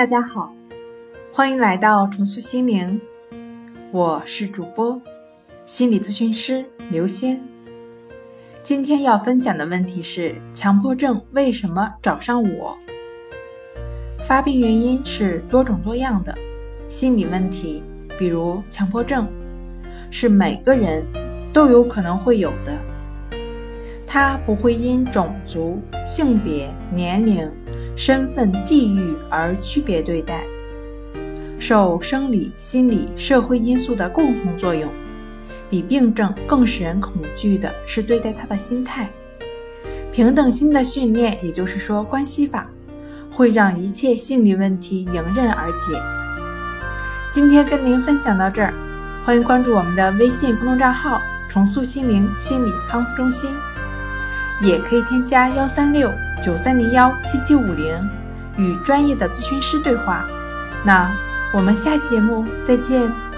大家好，欢迎来到重塑心灵，我是主播心理咨询师刘星。今天要分享的问题是：强迫症为什么找上我？发病原因是多种多样的，心理问题，比如强迫症，是每个人都有可能会有的。它不会因种族、性别、年龄。身份、地域而区别对待，受生理、心理、社会因素的共同作用。比病症更使人恐惧的是对待他的心态。平等心的训练，也就是说关系法，会让一切心理问题迎刃而解。今天跟您分享到这儿，欢迎关注我们的微信公众账号“重塑心灵心理康复中心”。也可以添加幺三六九三零幺七七五零，与专业的咨询师对话。那我们下节目再见。